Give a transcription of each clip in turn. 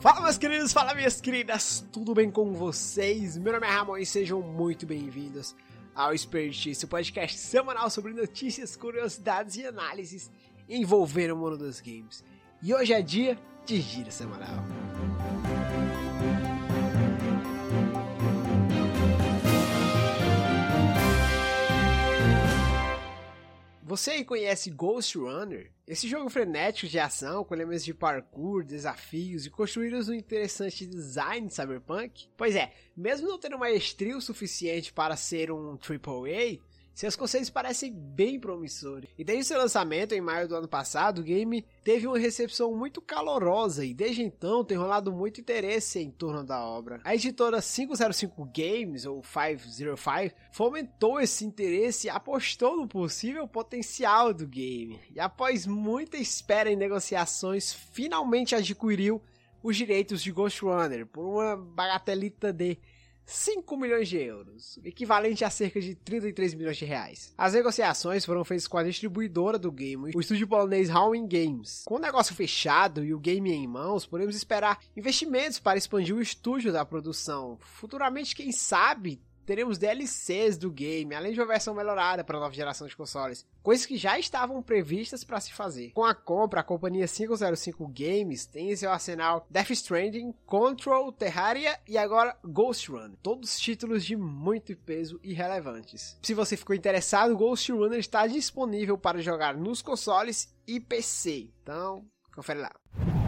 Fala meus queridos, fala minhas queridas, tudo bem com vocês? Meu nome é Ramon e sejam muito bem-vindos ao Spirit, o podcast semanal sobre notícias, curiosidades e análises envolvendo o mundo dos games. E hoje é dia de giro semanal. Você aí conhece Ghost Runner? Esse jogo frenético de ação, com elementos de parkour, desafios e construídos um interessante design cyberpunk? Pois é, mesmo não tendo maestria o suficiente para ser um AAA, seus conceitos parecem bem promissores. E desde seu lançamento em maio do ano passado, o game teve uma recepção muito calorosa e desde então tem rolado muito interesse em torno da obra. A editora 505 Games, ou 505, fomentou esse interesse e apostou no possível potencial do game. E após muita espera em negociações, finalmente adquiriu os direitos de Ghost Runner por uma bagatelita de 5 milhões de euros, equivalente a cerca de 33 milhões de reais. As negociações foram feitas com a distribuidora do game, o estúdio polonês Howling Games. Com o negócio fechado e o game em mãos, podemos esperar investimentos para expandir o estúdio da produção. Futuramente, quem sabe, teremos DLCs do game, além de uma versão melhorada para a nova geração de consoles, coisas que já estavam previstas para se fazer. Com a compra, a companhia 505 Games tem em seu arsenal Death Stranding, Control, Terraria e agora Ghost Run, todos títulos de muito peso e relevantes. Se você ficou interessado, Ghost Runner está disponível para jogar nos consoles e PC, então confere lá.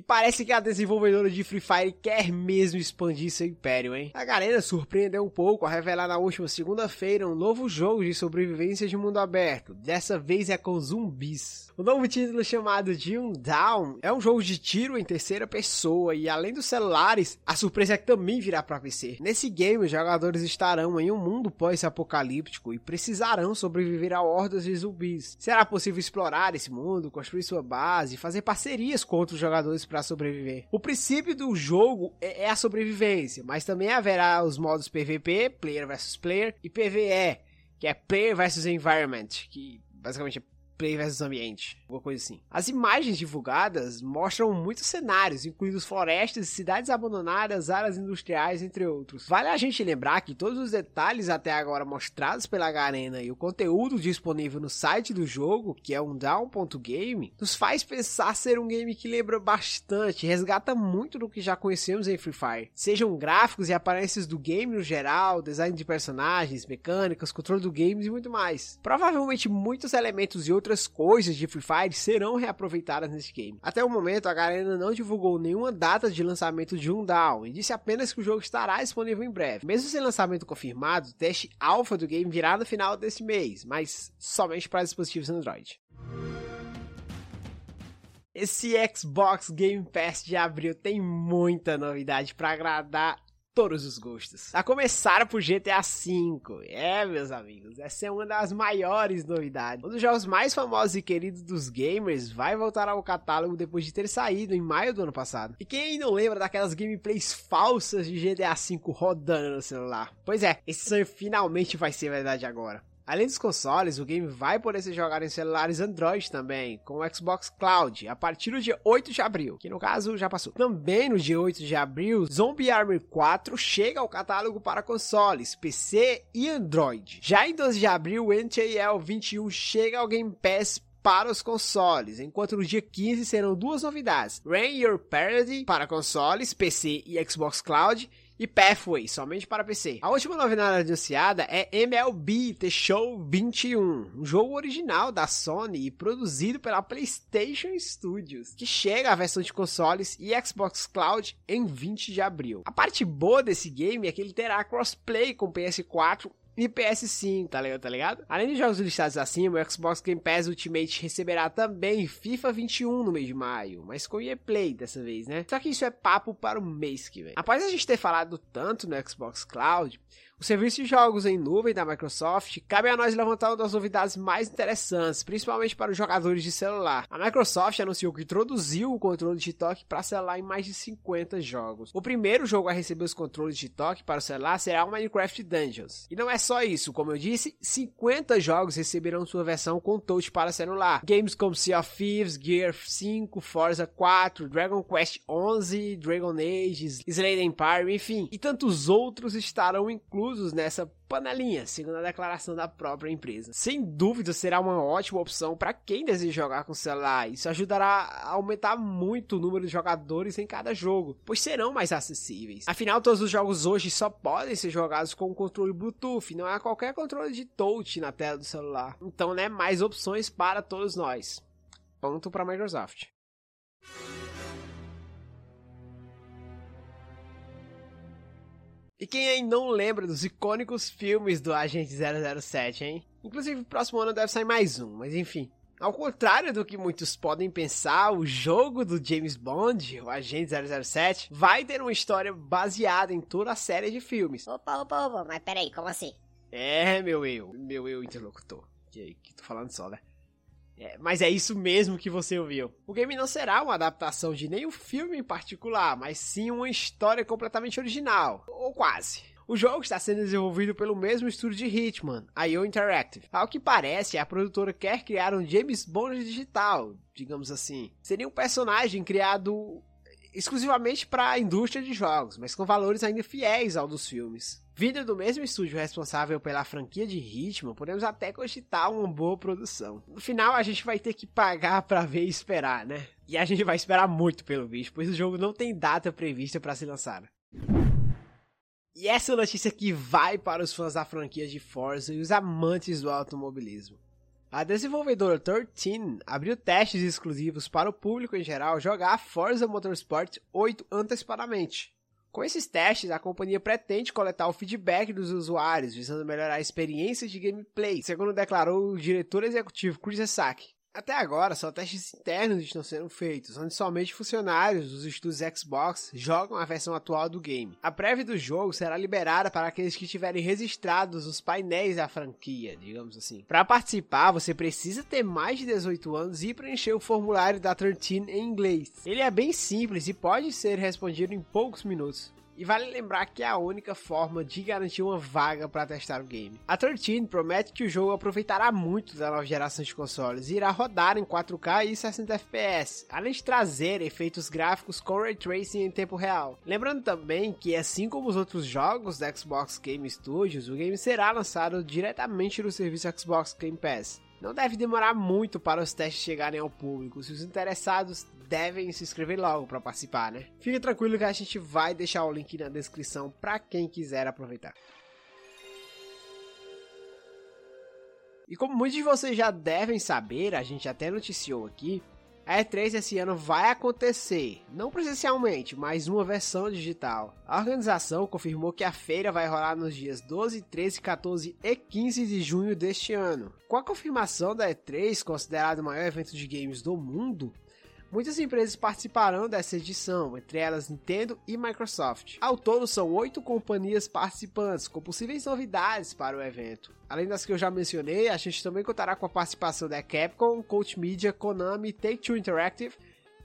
E parece que a desenvolvedora de Free Fire quer mesmo expandir seu império, hein? A galera surpreendeu um pouco a revelar na última segunda-feira um novo jogo de sobrevivência de mundo aberto. Dessa vez é com zumbis. O novo título chamado Doom Down é um jogo de tiro em terceira pessoa e além dos celulares, a surpresa é que também virá para PC. Nesse game, os jogadores estarão em um mundo pós-apocalíptico e precisarão sobreviver a hordas de zumbis. Será possível explorar esse mundo, construir sua base e fazer parcerias com outros jogadores para sobreviver. O princípio do jogo é, é a sobrevivência, mas também haverá os modos PVP, player versus player, e PVE, que é player versus environment, que basicamente é Play versus Ambiente, alguma coisa assim. As imagens divulgadas mostram muitos cenários, incluindo florestas, cidades abandonadas, áreas industriais, entre outros. Vale a gente lembrar que todos os detalhes até agora mostrados pela Garena e o conteúdo disponível no site do jogo, que é um down.game, nos faz pensar ser um game que lembra bastante, resgata muito do que já conhecemos em Free Fire. Sejam gráficos e aparências do game no geral, design de personagens, mecânicas, controle do game e muito mais. Provavelmente muitos elementos e outras outras coisas de Free Fire serão reaproveitadas nesse game. Até o momento, a Garena não divulgou nenhuma data de lançamento de Undown e disse apenas que o jogo estará disponível em breve. Mesmo sem lançamento confirmado, o teste alfa do game virá no final desse mês, mas somente para dispositivos Android. Esse Xbox Game Pass de abril tem muita novidade para agradar todos os gostos. A começar por GTA V. É, meus amigos, essa é uma das maiores novidades. Um dos jogos mais famosos e queridos dos gamers vai voltar ao catálogo depois de ter saído em maio do ano passado. E quem não lembra daquelas gameplays falsas de GTA V rodando no celular? Pois é, esse sonho finalmente vai ser verdade agora. Além dos consoles, o game vai poder ser jogado em celulares Android também, com o Xbox Cloud, a partir do dia 8 de abril, que no caso já passou. Também no dia 8 de abril, Zombie Army 4 chega ao catálogo para consoles, PC e Android. Já em 12 de abril, NTL 21 chega ao Game Pass para os consoles, enquanto no dia 15 serão duas novidades: Rain Your Parody para consoles, PC e Xbox Cloud e Pathway, somente para PC. A última novidade anunciada é MLB The Show 21, um jogo original da Sony e produzido pela PlayStation Studios, que chega à versão de consoles e Xbox Cloud em 20 de abril. A parte boa desse game é que ele terá crossplay com PS4 e PS5, tá ligado? Tá ligado? Além dos jogos listados acima, o Xbox Game Pass Ultimate receberá também FIFA 21 no mês de maio, mas com EA dessa vez, né? Só que isso é papo para o mês que vem. Após a gente ter falado tanto no Xbox Cloud, O serviço de jogos em nuvem da Microsoft cabe a nós levantar uma das novidades mais interessantes, principalmente para os jogadores de celular. A Microsoft anunciou que introduziu o controle de toque para celular em mais de 50 jogos. O primeiro jogo a receber os controles de toque para o celular será o Minecraft Dungeons. E não é só isso, como eu disse, 50 jogos receberão sua versão com touch para celular. Games como Sea of Thieves, Gear 5, Forza 4, Dragon Quest 11, Dragon Age, Slade Empire, enfim, e tantos outros estarão inclusos inclusos nessa panelinha, segundo a declaração da própria empresa. Sem dúvida será uma ótima opção para quem deseja jogar com celular. Isso ajudará a aumentar muito o número de jogadores em cada jogo, pois serão mais acessíveis. Afinal, todos os jogos hoje só podem ser jogados com o controle Bluetooth, não há qualquer controle de touch na tela do celular. Então, né, mais opções para todos nós. Ponto para a Microsoft. E quem aí não lembra dos icônicos filmes do Agente 007, hein? Inclusive, próximo ano deve sair mais um, mas enfim. Ao contrário do que muitos podem pensar, o jogo do James Bond, o Agente 007, vai ter uma história baseada em toda a série de filmes. Opa, opa, opa, mas peraí, como assim? É, meu eu, meu eu interlocutor. Que, que tô falando só, né? É, mas é isso mesmo que você ouviu. O game não será uma adaptação de nenhum filme em particular, mas sim uma história completamente original, ou quase. O jogo está sendo desenvolvido pelo mesmo estúdio de Hitman, a IO Interactive. Ao que parece, a produtora quer criar um James Bond digital, digamos assim. Seria um personagem criado exclusivamente para a indústria de jogos, mas com valores ainda fiéis ao dos filmes. Vindo do mesmo estúdio responsável pela franquia de Hitman, podemos até cogitar uma boa produção. No final, a gente vai ter que pagar para ver e esperar, né? E a gente vai esperar muito pelo bicho, pois o jogo não tem data prevista para ser lançado. E essa notícia que vai para os fãs da franquia de Forza e os amantes do automobilismo. A desenvolvedora 13 abriu testes exclusivos para o público em geral jogar Forza Motorsport 8 antecipadamente. Com esses testes, a companhia pretende coletar o feedback dos usuários, visando melhorar a experiência de gameplay, segundo declarou o diretor executivo Chris Esaki. Até agora, só testes internos estão sendo feitos, onde somente funcionários dos estúdios Xbox jogam a versão atual do game. A prévia do jogo será liberada para aqueles que tiverem registrados nos painéis da franquia, digamos assim. Para participar, você precisa ter mais de 18 anos e preencher o formulário da 13 em inglês. Ele é bem simples e pode ser respondido em poucos minutos. E vale lembrar que é a única forma de garantir uma vaga para testar o game. A 13 promete que o jogo aproveitará muito da nova geração de consoles e irá rodar em 4K e 60 FPS, além de trazer efeitos gráficos com ray tracing em tempo real. Lembrando também que, assim como os outros jogos da Xbox Game Studios, o game será lançado diretamente no serviço Xbox Game Pass. Não deve demorar muito para os testes chegarem ao público. Se os interessados devem se inscrever logo para participar, né? Fique tranquilo que a gente vai deixar o link na descrição para quem quiser aproveitar. E como muitos de vocês já devem saber, a gente até noticiou aqui, a E3 esse ano vai acontecer, não presencialmente, mas uma versão digital. A organização confirmou que a feira vai rolar nos dias 12, 13, 14 e 15 de junho deste ano. Com a confirmação da E3, considerado o maior evento de games do mundo, Muitas empresas participarão dessa edição, entre elas Nintendo e Microsoft. Ao todo, são oito companhias participantes, com possíveis novidades para o evento. Além das que eu já mencionei, a gente também contará com a participação da Capcom, Coach Media, Konami, Take-Two Interactive,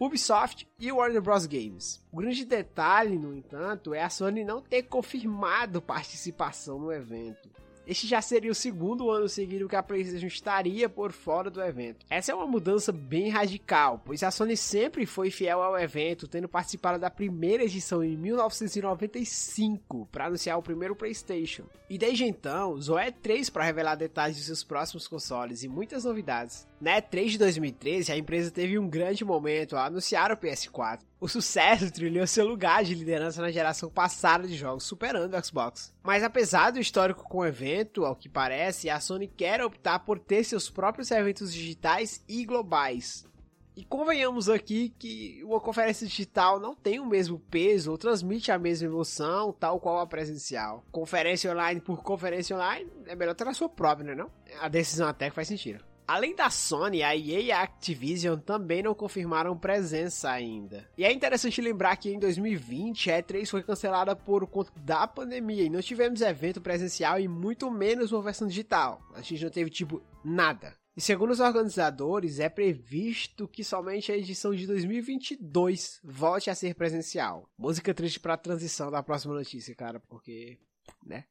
Ubisoft e Warner Bros. Games. O grande detalhe, no entanto, é a Sony não ter confirmado participação no evento. Este já seria o segundo ano seguido que a PlayStation estaria por fora do evento. Essa é uma mudança bem radical, pois a Sony sempre foi fiel ao evento, tendo participado da primeira edição em 1995 para anunciar o primeiro PlayStation. E desde então, usou E3 para revelar detalhes de seus próximos consoles e muitas novidades. Na E3 de 2013, a empresa teve um grande momento ao anunciar o PS4. O sucesso trilhou seu lugar de liderança na geração passada de jogos, superando o Xbox. Mas apesar do histórico com o evento, ao que parece, a Sony quer optar por ter seus próprios eventos digitais e globais. E convenhamos aqui que uma conferência digital não tem o mesmo peso ou transmite a mesma emoção, tal qual a presencial. Conferência online por conferência online é melhor ter a sua própria, né não? A decisão até que faz sentido. Além da Sony, a EA e a Activision também não confirmaram presença ainda. E é interessante lembrar que em 2020 a E3 foi cancelada por conta da pandemia e não tivemos evento presencial e muito menos uma versão digital. A gente não teve tipo nada. E segundo os organizadores, é previsto que somente a edição de 2022 volte a ser presencial. Música triste para a transição da próxima notícia, cara, porque, né?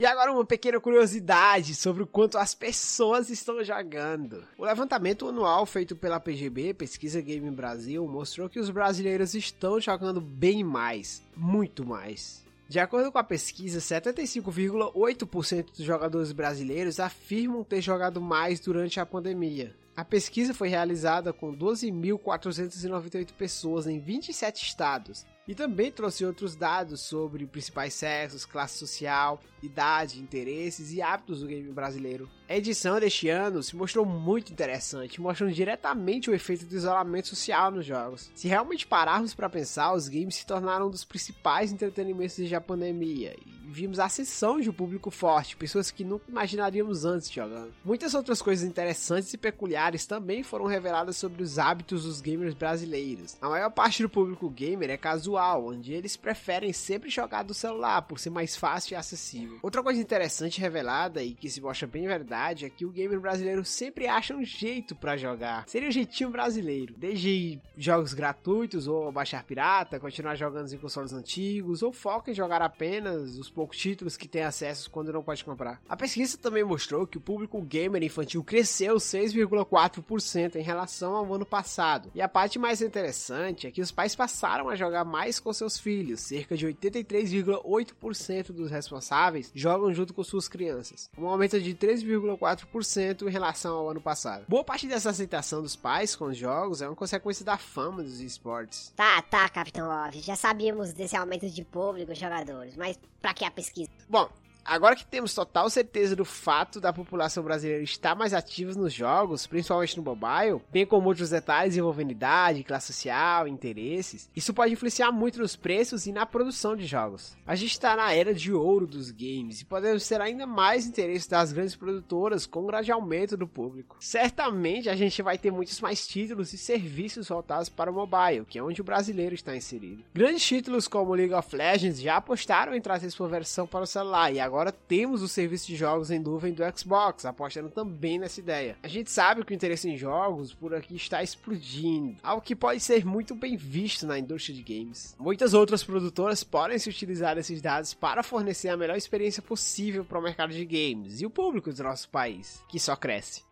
E agora uma pequena curiosidade sobre o quanto as pessoas estão jogando. O levantamento anual feito pela PGB, Pesquisa Game Brasil, mostrou que os brasileiros estão jogando bem mais, muito mais. De acordo com a pesquisa, 75,8% dos jogadores brasileiros afirmam ter jogado mais durante a pandemia. A pesquisa foi realizada com 12.498 pessoas em 27 estados e também trouxe outros dados sobre principais sexos, classe social, idade, interesses e hábitos do game brasileiro. A edição deste ano se mostrou muito interessante, mostrando diretamente o efeito do isolamento social nos jogos. Se realmente pararmos para pensar, os games se tornaram um dos principais entretenimentos desde a pandemia vimos a ascensão de um público forte, pessoas que nunca imaginaríamos antes jogando. Muitas outras coisas interessantes e peculiares também foram reveladas sobre os hábitos dos gamers brasileiros. A maior parte do público gamer é casual, onde eles preferem sempre jogar do celular por ser mais fácil e acessível. Outra coisa interessante revelada e que se mostra bem verdade é que o gamer brasileiro sempre acha um jeito para jogar. Seria o jeitinho brasileiro, desde jogos gratuitos ou baixar pirata, continuar jogando em consoles antigos ou foca em jogar apenas os poucos títulos que tem acesso quando não pode comprar. A pesquisa também mostrou que o público gamer infantil cresceu 6,4% em relação ao ano passado. E a parte mais interessante é que os pais passaram a jogar mais com seus filhos, cerca de 83,8% dos responsáveis jogam junto com suas crianças, um aumento de 3,4% em relação ao ano passado. Boa parte dessa aceitação dos pais com os jogos é uma consequência da fama dos esportes. Tá, tá, Capitão Love, já sabíamos desse aumento de público jogadores, mas pra que a pesquisa? Bom, Agora que temos total certeza do fato da população brasileira estar mais ativa nos jogos, principalmente no mobile, bem como outros detalhes envolvendo idade, classe social, interesses, isso pode influenciar muito nos preços e na produção de jogos. A gente está na era de ouro dos games e podemos ter ainda mais interesse das grandes produtoras com o grande aumento do público. Certamente a gente vai ter muitos mais títulos e serviços voltados para o mobile, que é onde o brasileiro está inserido. Grandes títulos como League of Legends já apostaram em trazer sua versão para o celular e agora agora temos o serviço de jogos em nuvem do Xbox, apostando também nessa ideia. A gente sabe que o interesse em jogos por aqui está explodindo, algo que pode ser muito bem visto na indústria de games. Muitas outras produtoras podem se utilizar desses dados para fornecer a melhor experiência possível para o mercado de games e o público do nosso país, que só cresce.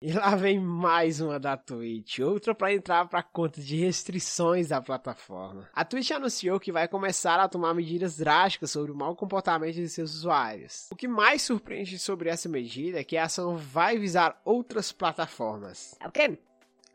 E lá vem mais uma da Twitch, outra para entrar para conta de restrições da plataforma. A Twitch anunciou que vai começar a tomar medidas drásticas sobre o mau comportamento de seus usuários. O que mais surpreende sobre essa medida é que a ação vai visar outras plataformas. É o quê?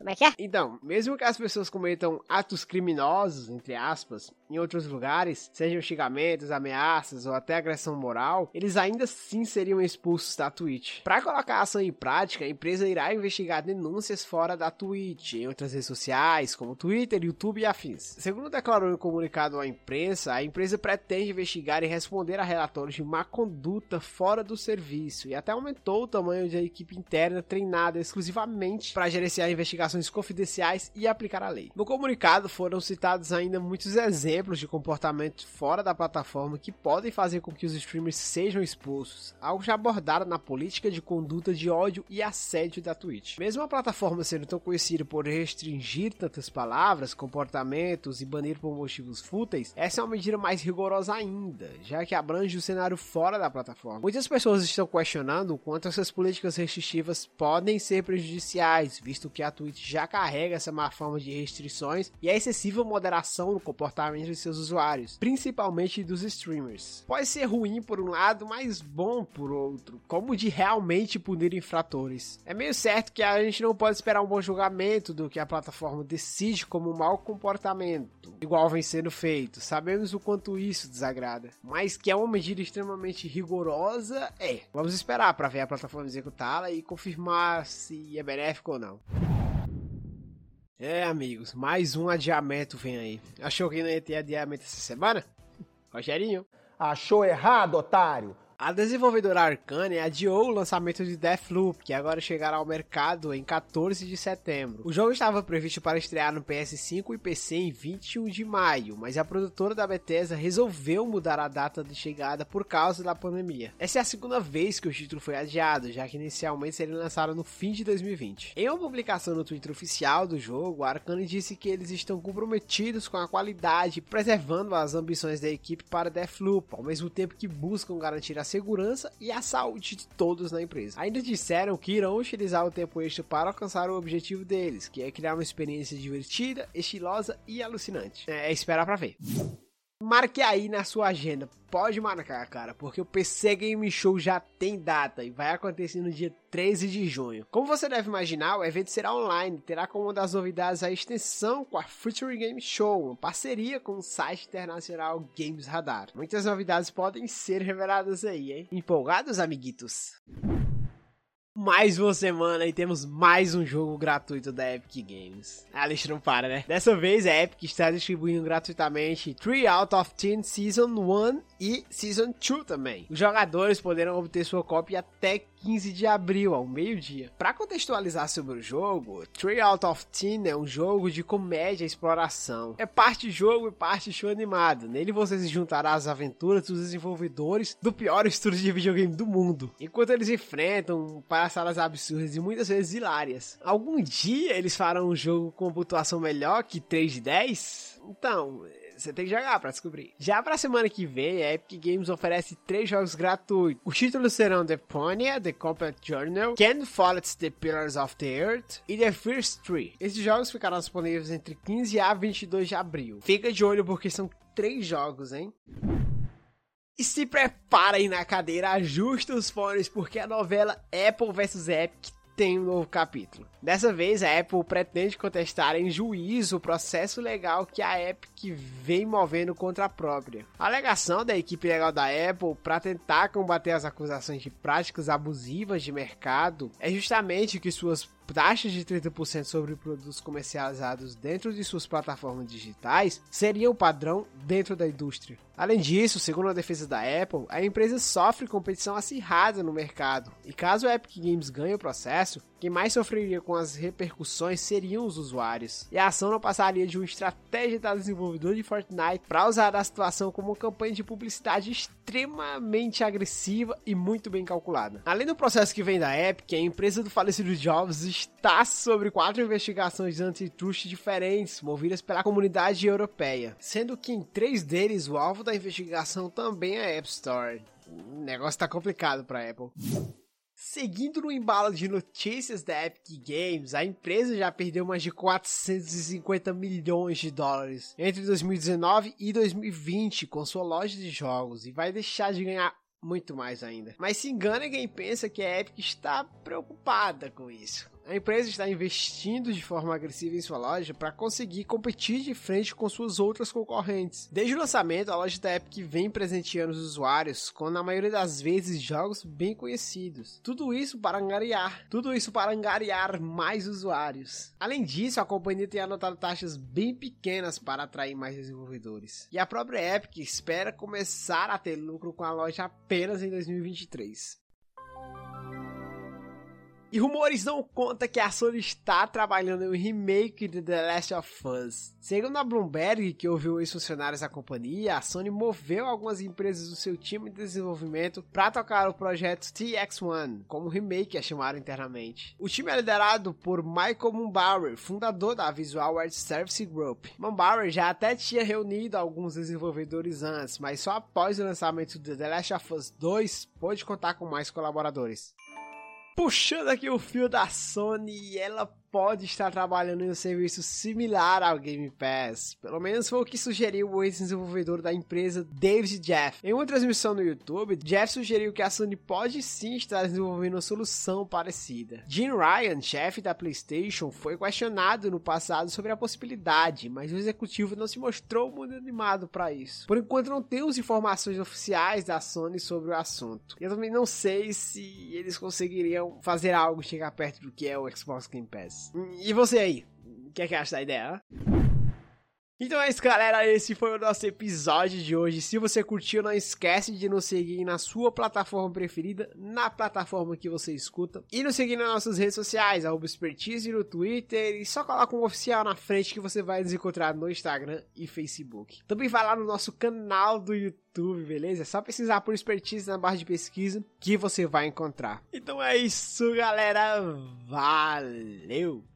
Como é que é? Então, mesmo que as pessoas cometam atos criminosos, entre aspas, em outros lugares, sejam xingamentos, ameaças ou até agressão moral, eles ainda assim seriam expulsos da Twitch. Para colocar a ação em prática, a empresa irá investigar denúncias fora da Twitch, em outras redes sociais, como Twitter, YouTube e afins. Segundo declarou em um comunicado à imprensa, a empresa pretende investigar e responder a relatórios de má conduta fora do serviço e até aumentou o tamanho da equipe interna treinada exclusivamente para gerenciar investigações informações confidenciais e aplicar a lei. No comunicado foram citados ainda muitos exemplos de comportamento fora da plataforma que podem fazer com que os streamers sejam expulsos, algo já abordado na política de conduta de ódio e assédio da Twitch. Mesmo a plataforma sendo tão conhecida por restringir tantas palavras, comportamentos e banir por motivos fúteis, essa é uma medida mais rigorosa ainda, já que abrange o cenário fora da plataforma. Muitas pessoas estão questionando o quanto essas políticas restritivas podem ser prejudiciais, visto que a Twitch já carrega essa má forma de restrições e a excessiva moderação no comportamento de seus usuários, principalmente dos streamers. Pode ser ruim por um lado, mas bom por outro, como de realmente punir infratores. É meio certo que a gente não pode esperar um bom julgamento do que a plataforma decide como mau comportamento, igual vem sendo feito. Sabemos o quanto isso desagrada, mas que é uma medida extremamente rigorosa, é. Vamos esperar para ver a plataforma executá-la e confirmar se é benéfico ou não. É, amigos, mais um adiamento vem aí. Achou que não ia ter adiamento essa semana? Rogerinho. Achou errado, otário? A desenvolvedora Arcane adiou o lançamento de Deathloop, que agora chegará ao mercado em 14 de setembro. O jogo estava previsto para estrear no PS5 e PC em 21 de maio, mas a produtora da Bethesda resolveu mudar a data de chegada por causa da pandemia. Essa é a segunda vez que o título foi adiado, já que inicialmente seria lançado no fim de 2020. Em uma publicação no Twitter oficial do jogo, a Arcane disse que eles estão comprometidos com a qualidade, preservando as ambições da equipe para Deathloop, ao mesmo tempo que buscam garantir a segurança e a saúde de todos na empresa. Ainda disseram que irão utilizar o tempo extra para alcançar o objetivo deles, que é criar uma experiência divertida, estilosa e alucinante. É, é esperar para ver. Marque aí na sua agenda. Pode marcar, cara, porque o PC Game Show já tem data e vai acontecer no dia 13 de junho. Como você deve imaginar, o evento será online, terá como uma das novidades a extensão com a Future Game Show, uma parceria com o site internacional Games Radar. Muitas novidades podem ser reveladas aí, hein? Empolgados, amiguitos? Mais uma semana e temos mais um jogo gratuito da Epic Games. A lista não para, né? Dessa vez a Epic está distribuindo gratuitamente 3 out of 10 Season 1 e Season 2 também. Os jogadores poderão obter sua cópia até 15 de abril, ao meio-dia. Para contextualizar sobre o jogo, 3 Out of 10 é um jogo de comédia e exploração. É parte jogo e parte show animado. Nele você se juntará às aventuras dos desenvolvedores do pior estúdio de videogame do mundo, enquanto eles enfrentam palhaçadas absurdas e muitas vezes hilárias. Algum dia eles farão um jogo com pontuação melhor que 3 de 10? Então, você tem que jogar para descobrir. Já pra semana que vem, a Epic Games oferece três jogos gratuitos. Os títulos serão The Ponya, The Complete Journal, Ken Follett's The Pillars of the Earth e The First Tree. Esses jogos ficarão disponíveis entre 15 a 22 de abril. Fica de olho porque são três jogos, hein? E se prepara aí na cadeira, ajusta os fones, porque a novela Apple vs Epic tem um novo capítulo. Dessa vez, a Apple pretende contestar em juízo o processo legal que a Epic vem movendo contra a própria. A alegação da equipe legal da Apple para tentar combater as acusações de práticas abusivas de mercado é justamente que suas taxas de 30% sobre produtos comercializados dentro de suas plataformas digitais seriam o padrão dentro da indústria. Além disso, segundo a defesa da Apple, a empresa sofre competição acirrada no mercado, e caso a Epic Games ganhe o processo, quem mais sofreria com as repercussões seriam os usuários. E a ação não passaria de uma estratégia da desenvolvedora de Fortnite para usar a situação como uma campanha de publicidade extremamente agressiva e muito bem calculada. Além do processo que vem da Epic, a empresa do falecido Jobs está sobre quatro investigações antitrust diferentes, movidas pela comunidade europeia, sendo que em três deles o alvo da investigação também é a App Store. O negócio tá complicado para Apple. Seguindo no embalo de notícias da Epic Games, a empresa já perdeu mais de 450 milhões de dólares entre 2019 e 2020 com sua loja de jogos e vai deixar de ganhar muito mais ainda. Mas se engana quem pensa que a Epic está preocupada com isso. A empresa está investindo de forma agressiva em sua loja para conseguir competir de frente com suas outras concorrentes. Desde o lançamento, a loja da Epic vem presenteando os usuários com, na maioria das vezes, jogos bem conhecidos. Tudo isso para angariar, tudo isso para angariar mais usuários. Além disso, a companhia tem anotado taxas bem pequenas para atrair mais desenvolvedores. E a própria Epic espera começar a ter lucro com a loja apenas em 2023. E rumores dão conta que a Sony está trabalhando em um remake de The Last of Us. Segundo a Bloomberg, que ouviu ex-funcionários da companhia, a Sony moveu algumas empresas do seu time de desenvolvimento para tocar o projeto TX1, como remake é chamado internamente. O time é liderado por Michael Mumbauer, fundador da Visual Art Service Group. Mumbauer já até tinha reunido alguns desenvolvedores antes, mas só após o lançamento de The Last of Us 2 pôde contar com mais colaboradores. Puxando aqui o fio da Sony, ela pode estar trabalhando em um serviço similar ao Game Pass. Pelo menos foi o que sugeriu o ex-desenvolvedor da empresa, David Jeff. Em uma transmissão no YouTube, Jeff sugeriu que a Sony pode sim estar desenvolvendo uma solução parecida. Jim Ryan, chefe da PlayStation, foi questionado no passado sobre a possibilidade, mas o executivo não se mostrou muito animado para isso. Por enquanto não temos informações oficiais da Sony sobre o assunto. Eu também não sei se eles conseguiriam fazer algo chegar perto do que é o Xbox Game Pass. E você aí? O que é que acha da ideia? Então é isso, galera. Esse foi o nosso episódio de hoje. Se você curtiu, não esquece de nos seguir na sua plataforma preferida, na plataforma que você escuta. E nos seguir nas nossas redes sociais, arroba Expertise no Twitter. E só coloca um oficial na frente que você vai nos encontrar no Instagram e Facebook. Também vai lá no nosso canal do YouTube, beleza? É só pesquisar por Expertise na barra de pesquisa que você vai encontrar. Então é isso, galera. Valeu!